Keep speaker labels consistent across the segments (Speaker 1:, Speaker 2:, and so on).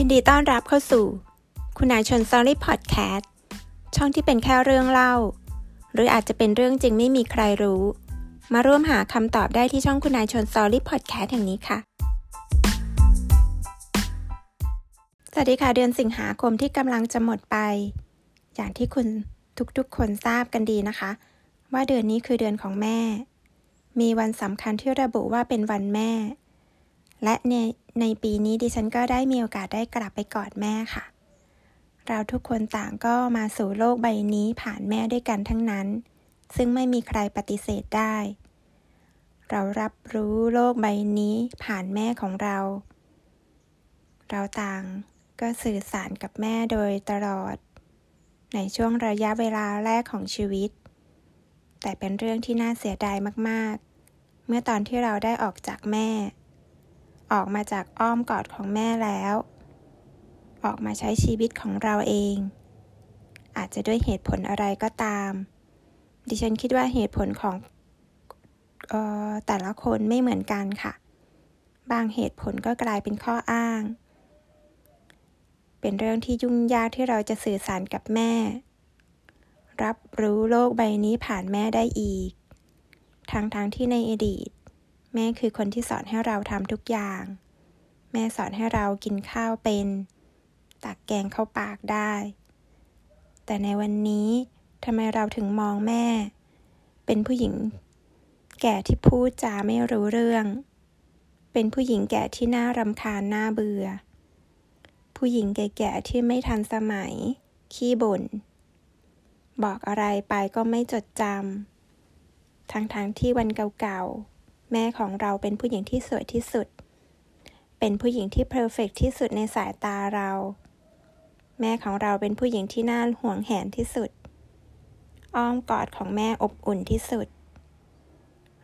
Speaker 1: ยินดีต้อนรับเข้าสู่ คุณนายชนซอรี่พอดแคสต์ช่องที่เป็นแค่เรื่องเล่า หรืออาจจะเป็นเรื่องจริงไม่มีใครรู้ มาร่วมหาคำตอบได้ที่ช่องคุณนายชนซอรี่พอดแคสต์แห่งนี้ค่ะ สวัสดีค่ะเดือนสิงหาคมที่กำลังจะหมดไป อย่างที่คุณทุกๆ คนทราบกันดีนะคะ ว่าเดือนนี้คือเดือนของแม่ มีวันสำคัญที่ระบุว่าเป็นวันแม่ และในในปีนี้ดิฉันก็ได้มีโอกาสได้กลับไปกอดแม่ค่ะ เราทุกคนต่างก็มาสู่โลกใบนี้ผ่านแม่ด้วยกันทั้งนั้น ซึ่งไม่มีใครปฏิเสธได้ เรารับรู้โลกใบนี้ผ่านแม่ของเรา เราต่างก็สื่อสารกับแม่โดยตลอด ในช่วงระยะเวลาแรกของชีวิต แต่เป็นเรื่องที่น่าเสียดายมาก ๆ เมื่อตอนที่เราได้ออกจากแม่ ออกมาจากอ้อมกอดของแม่แล้ว ออกมาใช้ชีวิตของเราเอง อาจจะด้วยเหตุผลอะไรก็ตาม ดิฉันคิดว่าเหตุผลของออแต่ละคนไม่เหมือนกันค่ะ บางเหตุผลก็กลายเป็นข้ออ้าง เป็นเรื่องที่ยุ่งยากที่เราจะสื่อสารกับแม่ รับรู้โลกใบนี้ผ่านแม่ได้อีก ทั้งๆทที่ในอดีต ม่คือคนที่สอนให้เราทำทุกอย่าง แม่สอนให้เรากินข้าวเป็น ตักแกงเข้าปากได้ แต่ในวันนี้ทำไมเราถึงมองแม่ เป็นผู้หญิง แก่ที่พูดจาไม่รู้เรื่อง เป็นผู้หญิงแก่ที่น่ารำคาญน่าเบื่อ ผู้หญิงแก่ๆที่ไม่ทันสมัย ขี้บ่น บอกอะไรไปก็ไม่จดจำทั้งๆทที่วันเก่าๆ แม่ของเราเป็นผู้หญิงที่สวยที่สุด เป็นผู้หญิงที่เพอร์เฟกที่สุดในสายตาเรา แม่ของเราเป็นผู้หญิงที่น่าห่วงแหนที่สุด อ้อมกอดของแม่อบอุ่นที่สุด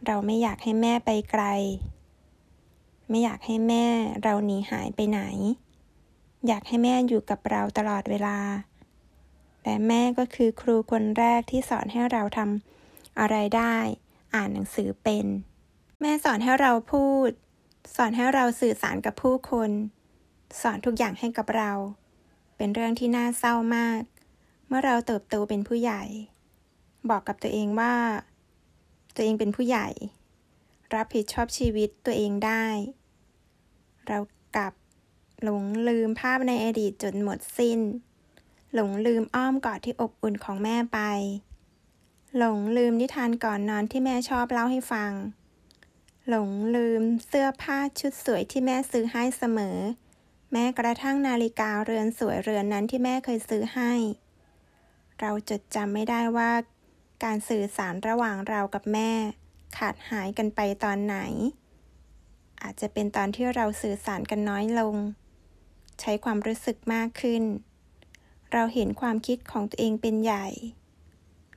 Speaker 1: เราไม่อยากให้แม่ไปไกล ไม่อยากให้แม่เราหนีหายไปไหน อยากให้แม่อยู่กับเราตลอดเวลาแต่แม่ก็คือครูคนแรกที่สอนให้เราทำอะไรได้ อ่านหนังสือเป็น แม่สอนให้เราพูด สอนให้เราสื่อสารกับผู้คน สอนทุกอย่างให้กับเรา เป็นเรื่องที่น่าเศร้ามาก เมื่อเราเติบโตเป็นผู้ใหญ่ บอกกับตัวเองว่า ตัวเองเป็นผู้ใหญ่ รับผิดชอบชีวิตตัวเองได้ เรากลับหลงลืมภาพในอดีตจนหมดสิ้น หลงลืมอ้อมกอดที่อบอุ่นของแม่ไป หลงลืมนิทานก่อนนอนที่แม่ชอบเล่าให้ฟัง หลงลืมเสื้อผ้าชุดสวยที่แม่ซื้อให้เสมอ แม้กระทั่งนาฬิกาเรือนสวยเรือนนั้นที่แม่เคยซื้อให้ เราจดจำไม่ได้ว่า การสื่อสารระหว่างเรากับแม่ ขาดหายกันไปตอนไหน อาจจะเป็นตอนที่เราสื่อสารกันน้อยลง ใช้ความรู้สึกมากขึ้น เราเห็นความคิดของตัวเองเป็นใหญ่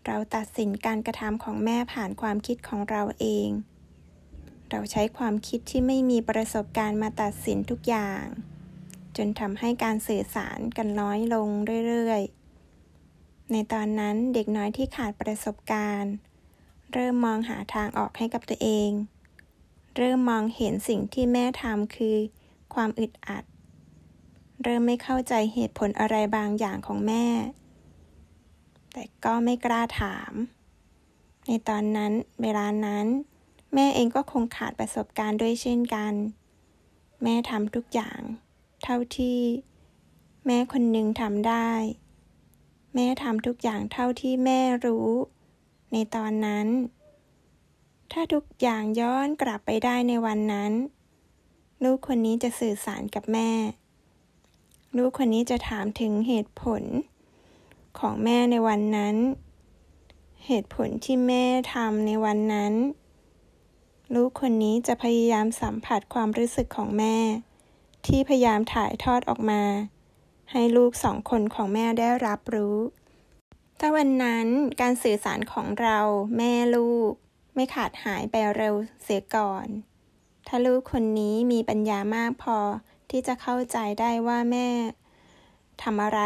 Speaker 1: เราตัดสินการกระทำของแม่ผ่านความคิดของเราเอง เราใช้ความคิดที่ไม่มีประสบการณ์มาตัดสินทุกอย่าง จนทำให้การสื่อสารกันน้อยลงเรื่อยๆ ในตอนนั้นเด็กน้อยที่ขาดประสบการณ์ เริ่มมองหาทางออกให้กับตัวเอง เริ่มมองเห็นสิ่งที่แม่ทำคือ ความอึดอัด เริ่มไม่เข้าใจเหตุผลอะไรบางอย่างของแม่ แต่ก็ไม่กล้าถาม ในตอนนั้นเวลานั้น แม่เองก็คงขาดประสบการณ์ด้วยเช่นกัน แม่ทำทุกอย่าง เท่าที่แม่คนหนึ่งทำได้ แม่ทำทุกอย่างเท่าที่แม่รู้ ในตอนนั้น ถ้าทุกอย่างย้อนกลับไปได้ในวันนั้น ลูกคนนี้จะสื่อสารกับแม่ ลูกคนนี้จะถามถึงเหตุผล ของแม่ในวันนั้น เหตุผลที่แม่ทำในวันนั้น ลูกคนนี้จะพยายามสัมผัสความรู้สึกของแม่ ที่พยายามถ่ายทอดออกมา ให้ลูกสองคนของแม่ได้รับรู้ ถ้าวันนั้นการสื่อสารของเราแม่ลูก ไม่ขาดหายไปเร็วเสียก่อน ถ้าลูกคนนี้มีปัญญามากพอที่จะเข้าใจได้ว่าแม่ทำอะไร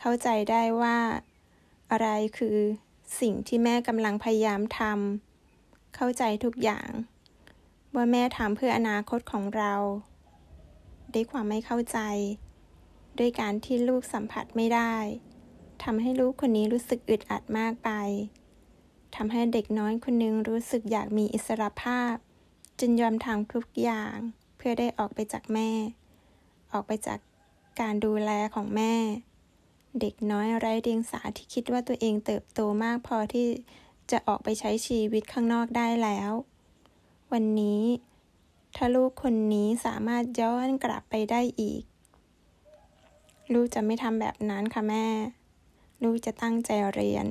Speaker 1: เข้าใจได้ว่า อะไรคือสิ่งที่แม่กำลังพยายามทำ เข้าใจทุกอย่าง ว่าแม่ทำเพื่ออนาคตของเรา ด้วยความไม่เข้าใจ ด้วยการที่ลูกสัมผัสไม่ได้ทำให้ลูกคนนี้รู้สึกอึดอัดมากไปทำให้เด็กน้อยคนนึงรู้สึกอยากมีอิสรภาพจึงยอมทำทุกอย่างเพื่อได้ออกไปจากแม่ ออกไปจากการดูแลของแม่ เด็กน้อยไร้เดียงสาที่คิดว่าตัวเองเติบโตมากพอที่ จะออกไปใช้ชีวิตข้างนอกได้แล้ว วันนี้ ถ้าลูกคนนี้สามารถย้อนกลับไปได้อีก ลูกจะไม่ทำแบบนั้นค่ะแม่ ลูกจะตั้งใจเรียน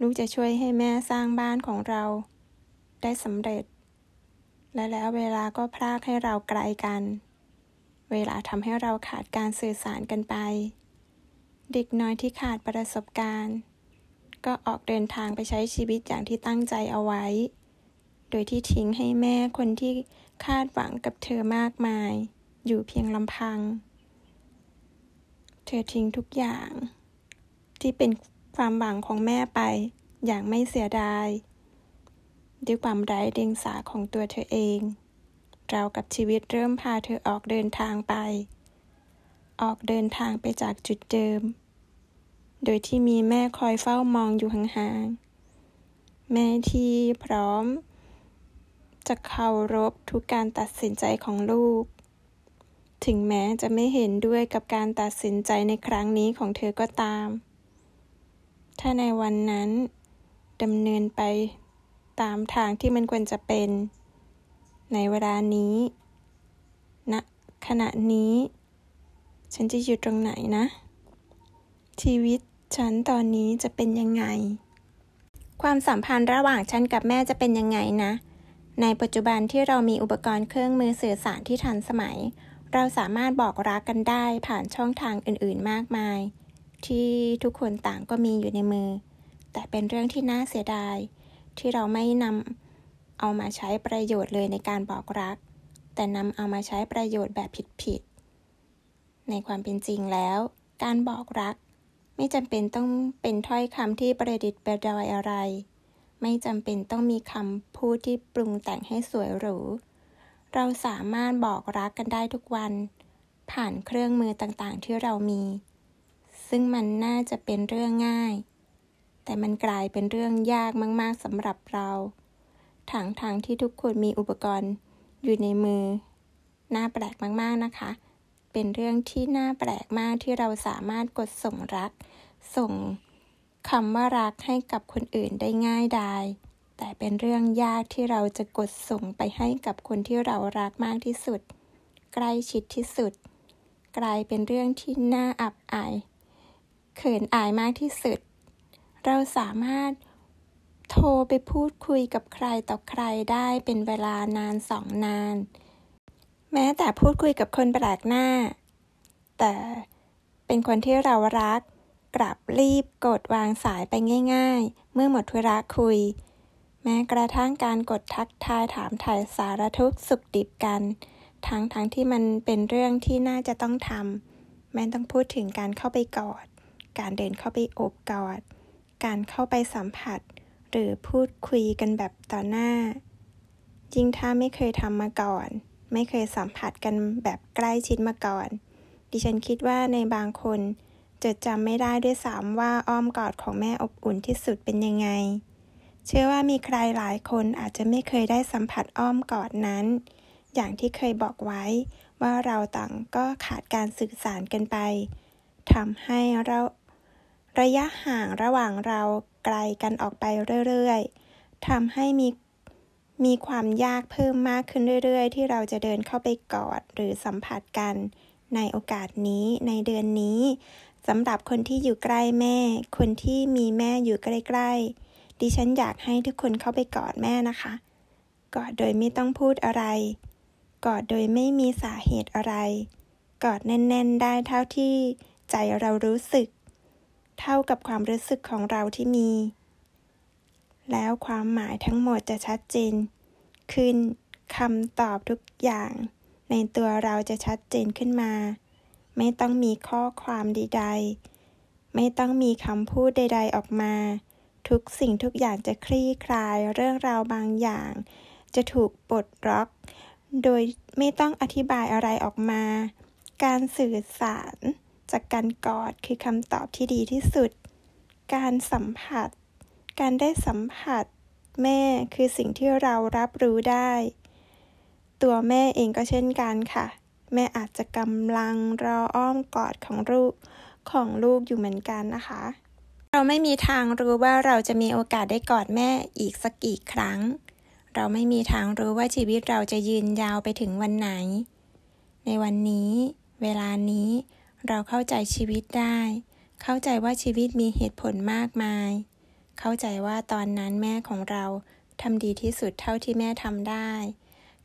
Speaker 1: ลูกจะช่วยให้แม่สร้างบ้านของเรา ได้สำเร็จ และแล้วเวลาก็พรากให้เราไกลกัน เวลาทำให้เราขาดการสื่อสารกันไป เด็กน้อยที่ขาดประสบการณ์ ก็ออกเดินทางไปใช้ชีวิตอย่างที่ตั้งใจเอาไว้ โดยที่ทิ้งให้แม่คนที่คาดหวังกับเธอมากมาย อยู่เพียงลำพัง เธอทิ้งทุกอย่าง ที่เป็นความหวังของแม่ไป อย่างไม่เสียดาย ด้วยความไร้เดียงสาของตัวเธอเองเรากับชีวิตเริ่มพาเธอออกเดินทางไป ออกเดินทางไปจากจุดเดิม โดยที่มีแม่คอยเฝ้ามองอยู่ห่างๆ แม่ที่พร้อม จะเคารพทุกการตัดสินใจของลูก ถึงแม้จะไม่เห็นด้วยกับการตัดสินใจในครั้งนี้ของเธอก็ตาม ถ้าในวันนั้นดำเนินไปตามทางที่มันควรจะเป็น ในเวลานี้ณนะขณะนี้ ฉันจะอยู่ตรงไหนนะชีวิต ฉันตอนนี้จะเป็นยังไง ความสัมพันธ์ระหว่างฉันกับแม่จะเป็นยังไงนะ ในปัจจุบันที่เรามีอุปกรณ์เครื่องมือสื่อสารที่ทันสมัย เราสามารถบอกรักกันได้ผ่านช่องทางอื่นๆมากมาย ที่ทุกคนต่างก็มีอยู่ในมือ แต่เป็นเรื่องที่น่าเสียดาย ที่เราไม่นำเอามาใช้ประโยชน์เลยในการบอกรัก แต่นำเอามาใช้ประโยชน์แบบผิดๆในความเป็นจริงแล้ว การบอกรัก ไม่จำเป็นต้องเป็นถ้อยคำที่ประดิษฐ์ประดอยอะไร ไม่จำเป็นต้องมีคำพูดที่ปรุงแต่งให้สวยหรู เราสามารถบอกรักกันได้ทุกวัน ผ่านเครื่องมือต่างๆ ที่เรามี ซึ่งมันน่าจะเป็นเรื่องง่าย แต่มันกลายเป็นเรื่องยากมากๆสำหรับเราทางทางที่ทุกคนมีอุปกรณ์อยู่ในมือ น่าแปลกมากๆนะคะ เป็นเรื่องที่น่าแปลกมากที่เราสามารถกดส่งรัก ส่งคำว่ารักให้กับคนอื่นได้ง่ายดายแต่เป็นเรื่องยากที่เราจะกดส่งไปให้กับคนที่เรารักมากที่สุด ใกล้ชิดที่สุด กลายเป็นเรื่องที่น่าอับอาย เขินอายมากที่สุด เราสามารถโทรไปพูดคุยกับใครต่อใครได้เป็นเวลานานสองนาน แม้แต่พูดคุยกับคนแปลกหน้า แต่เป็นคนที่เรารัก กลับรีบกดวางสายไปง่าย ๆ เมื่อหมดธุระคุย แม้กระทั่งการกดทักทายถามถ่ายสารทุกสุขดิบกัน ทั้งทั้งที่มันเป็นเรื่องที่น่าจะต้องทำแม้ต้องพูดถึงการเข้าไปกอด การเดินเข้าไปโอบกอด การเข้าไปสัมผัส หรือพูดคุยกันแบบต่อหน้ายิ่งถ้าไม่เคยทำมาก่อน ไม่เคยสัมผัสกันแบบใกล้ชิดมาก่อน ดิฉันคิดว่าในบางคนจะจำไม่ได้ด้วยซ้ำว่าอ้อมกอดของแม่อบอุ่นที่สุดเป็นยังไง เชื่อว่ามีใครหลายคนอาจจะไม่เคยได้สัมผัสอ้อมกอดนั้น อย่างที่เคยบอกไว้ว่าเราต่างก็ขาดการสื่อสารกันไปทำให้เราระยะห่างระหว่างเราไกลกันออกไปเรื่อยๆทำให้มี มีความยากเพิ่มมากขึ้นเรื่อยๆ ที่เราจะเดินเข้าไปกอดหรือสัมผัสกัน ในโอกาสนี้ในเดือนนี้สำหรับคนที่อยู่ใกล้แม่ คนที่มีแม่อยู่ใกล้ๆ ดิฉันอยากให้ทุกคนเข้าไปกอดแม่นะคะ กอดโดยไม่ต้องพูดอะไร กอดโดยไม่มีสาเหตุอะไร กอดแน่น ๆ ได้เท่าที่ใจเรารู้สึก เท่ากับความรู้สึกของเราที่มี แล้วความหมายทั้งหมดจะชัดเจน ขึ้นคำตอบทุกอย่าง ในตัวเราจะชัดเจนขึ้นมา ไม่ต้องมีข้อความใดๆ ไม่ต้องมีคำพูดใด ๆออกมา ทุกสิ่งทุกอย่างจะคลี่คลายเรื่องราวบางอย่าง จะถูกปลดล็อก โดยไม่ต้องอธิบายอะไรออกมา การสื่อสารจากการกอดคือคำตอบที่ดีที่สุด การสัมผัส การได้สัมผัสแม่คือสิ่งที่เรารับรู้ได้ ตัวแม่เองก็เช่นกันค่ะ แม่อาจจะกำลังรออ้อมกอดของลูกของลูกอยู่เหมือนกันนะคะ เราไม่มีทางรู้ว่าเราจะมีโอกาสได้กอดแม่อีกสักกี่ครั้ง เราไม่มีทางรู้ว่าชีวิตเราจะยืนยาวไปถึงวันไหน ในวันนี้ เวลานี้ เราเข้าใจชีวิตได้ เข้าใจว่าชีวิตมีเหตุผลมากมาย เข้าใจว่าตอนนั้นแม่ของเราทำดีที่สุดเท่าที่แม่ทำได้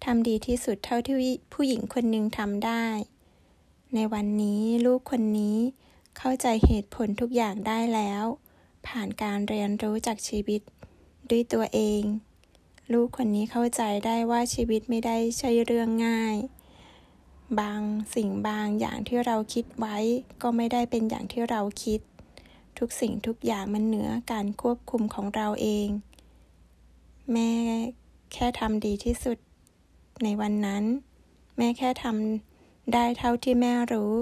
Speaker 1: ทำดีที่สุดเท่าที่ผู้หญิงคนหนึ่งทำได้ ในวันนี้ลูกคนนี้เข้าใจเหตุผลทุกอย่างได้แล้ว ผ่านการเรียนรู้จากชีวิต ด้วยตัวเอง ลูกคนนี้เข้าใจได้ว่าชีวิตไม่ได้ใช่เรื่องง่าย บางสิ่งบางอย่างที่เราคิดไว้ก็ไม่ได้เป็นอย่างที่เราคิด ทุกสิ่งทุกอย่างมันเหนือการควบคุมของเราเอง แม่แค่ทำดีที่สุดในวันนั้น แม่แค่ทำได้เท่าที่แม่รู้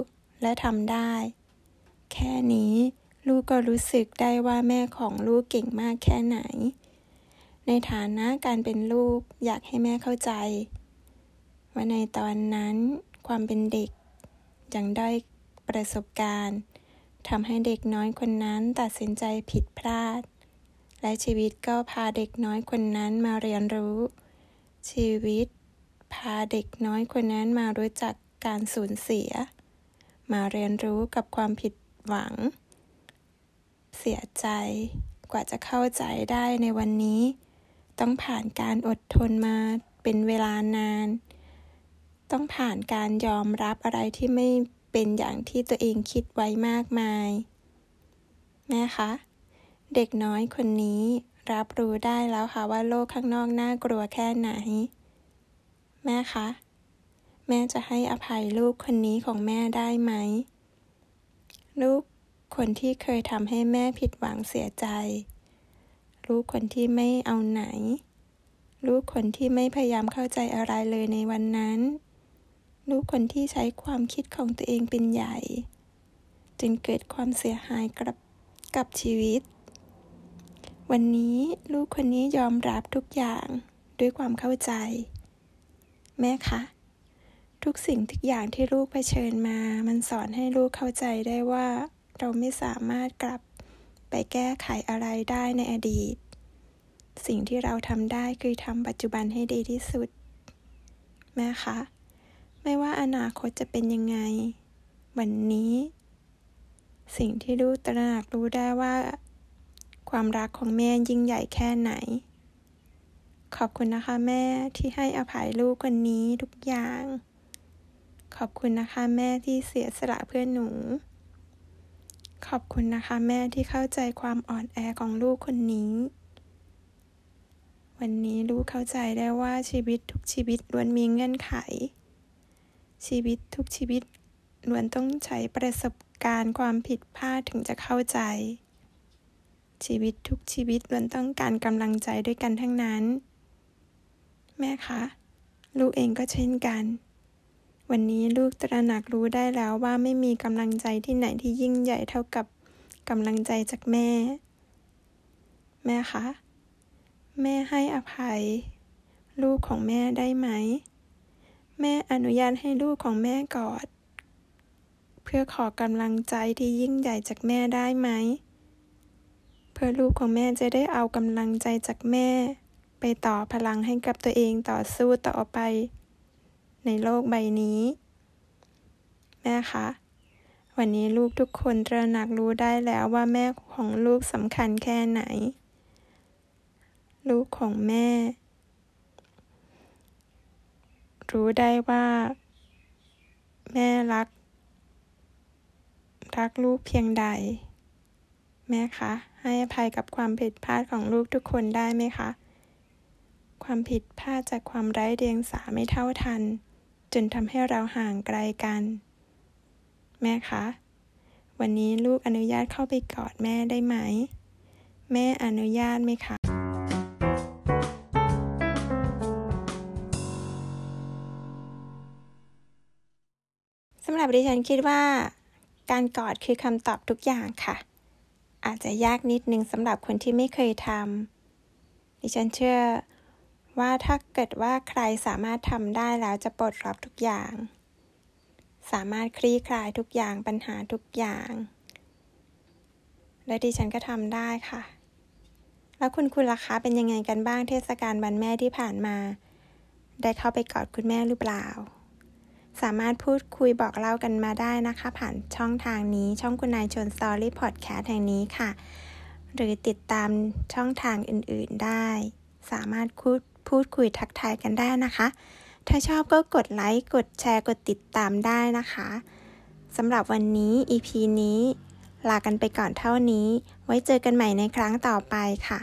Speaker 1: และทำได้ แค่นี้ลูกก็รู้สึกได้ว่าแม่ของลูกเก่งมากแค่ไหน ในฐานะการเป็นลูกอยากให้แม่เข้าใจ ว่าในตอนนั้นความเป็นเด็กยังได้ประสบการณ์ ทำให้เด็กน้อยคนนั้นตัดสินใจผิดพลาด และชีวิตก็พาเด็กน้อยคนนั้นมาเรียนรู้ ชีวิต พาเด็กน้อยคนนั้นมารู้จักการสูญเสีย มาเรียนรู้กับความผิดหวัง เสียใจกว่าจะเข้าใจได้ในวันนี้ ต้องผ่านการอดทนมาเป็นเวลานาน ต้องผ่านการยอมรับอะไรที่ไม่ เป็นอย่างที่ตัวเองคิดไว้มากมายแม่คะ เด็กน้อยคนนี้รับรู้ได้แล้วค่ะว่าโลกข้างนอกน่ากลัวแค่ไหน แม่คะ แม่จะให้อภัยลูกคนนี้ของแม่ได้ไหม ลูกคนที่เคยทำให้แม่ผิดหวังเสียใจ ลูกคนที่ไม่เอาไหน ลูกคนที่ไม่พยายามเข้าใจอะไรเลยในวันนั้น ลูกคนที่ใช้ความคิดของตัวเองเป็นใหญ่ จึงเกิดความเสียหายกับกับชีวิต วันนี้ลูกคนนี้ยอมรับทุกอย่างด้วยความเข้าใจ แม่คะ ทุกสิ่งทุกอย่างที่ลูกเผชิญมา มันสอนให้ลูกเข้าใจได้ว่า เราไม่สามารถกลับไปแก้ไขอะไรได้ในอดีต สิ่งที่เราทำได้คือทำปัจจุบันให้ดีที่สุด แม่คะ ไม่ว่าอนาคตจะเป็นยังไง วันนี้ สิ่งที่ลูกตระหนักรู้ได้ว่า ความรักของแม่ยิ่งใหญ่แค่ไหน ขอบคุณนะคะแม่ที่ให้อภัยลูกคนนี้ทุกอย่าง ขอบคุณนะคะแม่ที่เสียสละเพื่อหนู ขอบคุณนะคะแม่ที่เข้าใจความอ่อนแอของลูกคนนี้วันนี้ลูกเข้าใจได้ว่าชีวิตทุกชีวิตล้วนมีเงื่อนไข ชีวิตทุกชีวิตล้วนต้องใช้ประสบการณ์ความผิดพลาดถึงจะเข้าใจ ชีวิตทุกชีวิตล้วนต้องการกำลังใจด้วยกันทั้งนั้น แม่คะ ลูกเองก็เช่นกัน วันนี้ลูกตระหนักรู้ได้แล้วว่าไม่มีกำลังใจที่ไหนที่ยิ่งใหญ่เท่ากับกำลังใจจากแม่ แม่คะ แม่ให้อภัย ลูกของแม่ได้ไหม แม่อนุญาตให้ลูกของแม่กอด เพื่อขอกำลังใจที่ยิ่งใหญ่จากแม่ได้ไหม เพื่อลูกของแม่จะได้เอากำลังใจจากแม่ ไปต่อพลังให้กับตัวเองต่อสู้ต่อไป ในโลกใบนี้ แม่คะวันนี้ลูกทุกคนตระหนักรู้ได้แล้วว่าแม่ของลูกสำคัญแค่ไหน ลูกของแม่ รู้ได้ว่า แม่รัก รักลูกเพียงใด แม่คะ ให้อภัยกับความผิดพลาดของลูกทุกคนได้ไหมคะ ความผิดพลาดจากความไร้เดียงสาไม่เท่าทัน จนทำให้เราห่างไกลกัน แม่คะ วันนี้ลูกอนุญาตเข้าไปกอดแม่ได้ไหม แม่อนุญาตไหมคะ บดิฉันคิดว่า การกอดคือคำตอบทุกอย่างค่ะ อาจจะยากนิดนึงสำหรับคนที่ไม่เคยทำดิฉันเชื่อว่าถ้าเกิดว่าใครสามารถทำได้แล้วจะปลดล็อกทุกอย่าง สามารถคลี่คลายทุกอย่างปัญหาทุกอย่าง และดิฉันก็ทำได้ค่ะ แล้วคุณคุณล่ะคะเป็นยังไงกันบ้างเทศกาลวันแม่ที่ผ่านมา ได้เข้าไปกอดคุณแม่หรือเปล่า สามารถพูดคุยบอกเล่ากันมาได้นะคะ ผ่านช่องทางนี้ช่องคุณนายชนสตอรี่พอดแคสต์แห่งนี้ค่ะ หรือติดตามช่องทางอื่นๆได้ สามารถพูดพูดคุยทักทายกันได้นะคะ ถ้าชอบก็กดไลค์กดแชร์กดติดตามได้นะคะสำหรับวันนี้ EP นี้ ลากันไปก่อนเท่านี้ ไว้เจอกันใหม่ในครั้งต่อไปค่ะ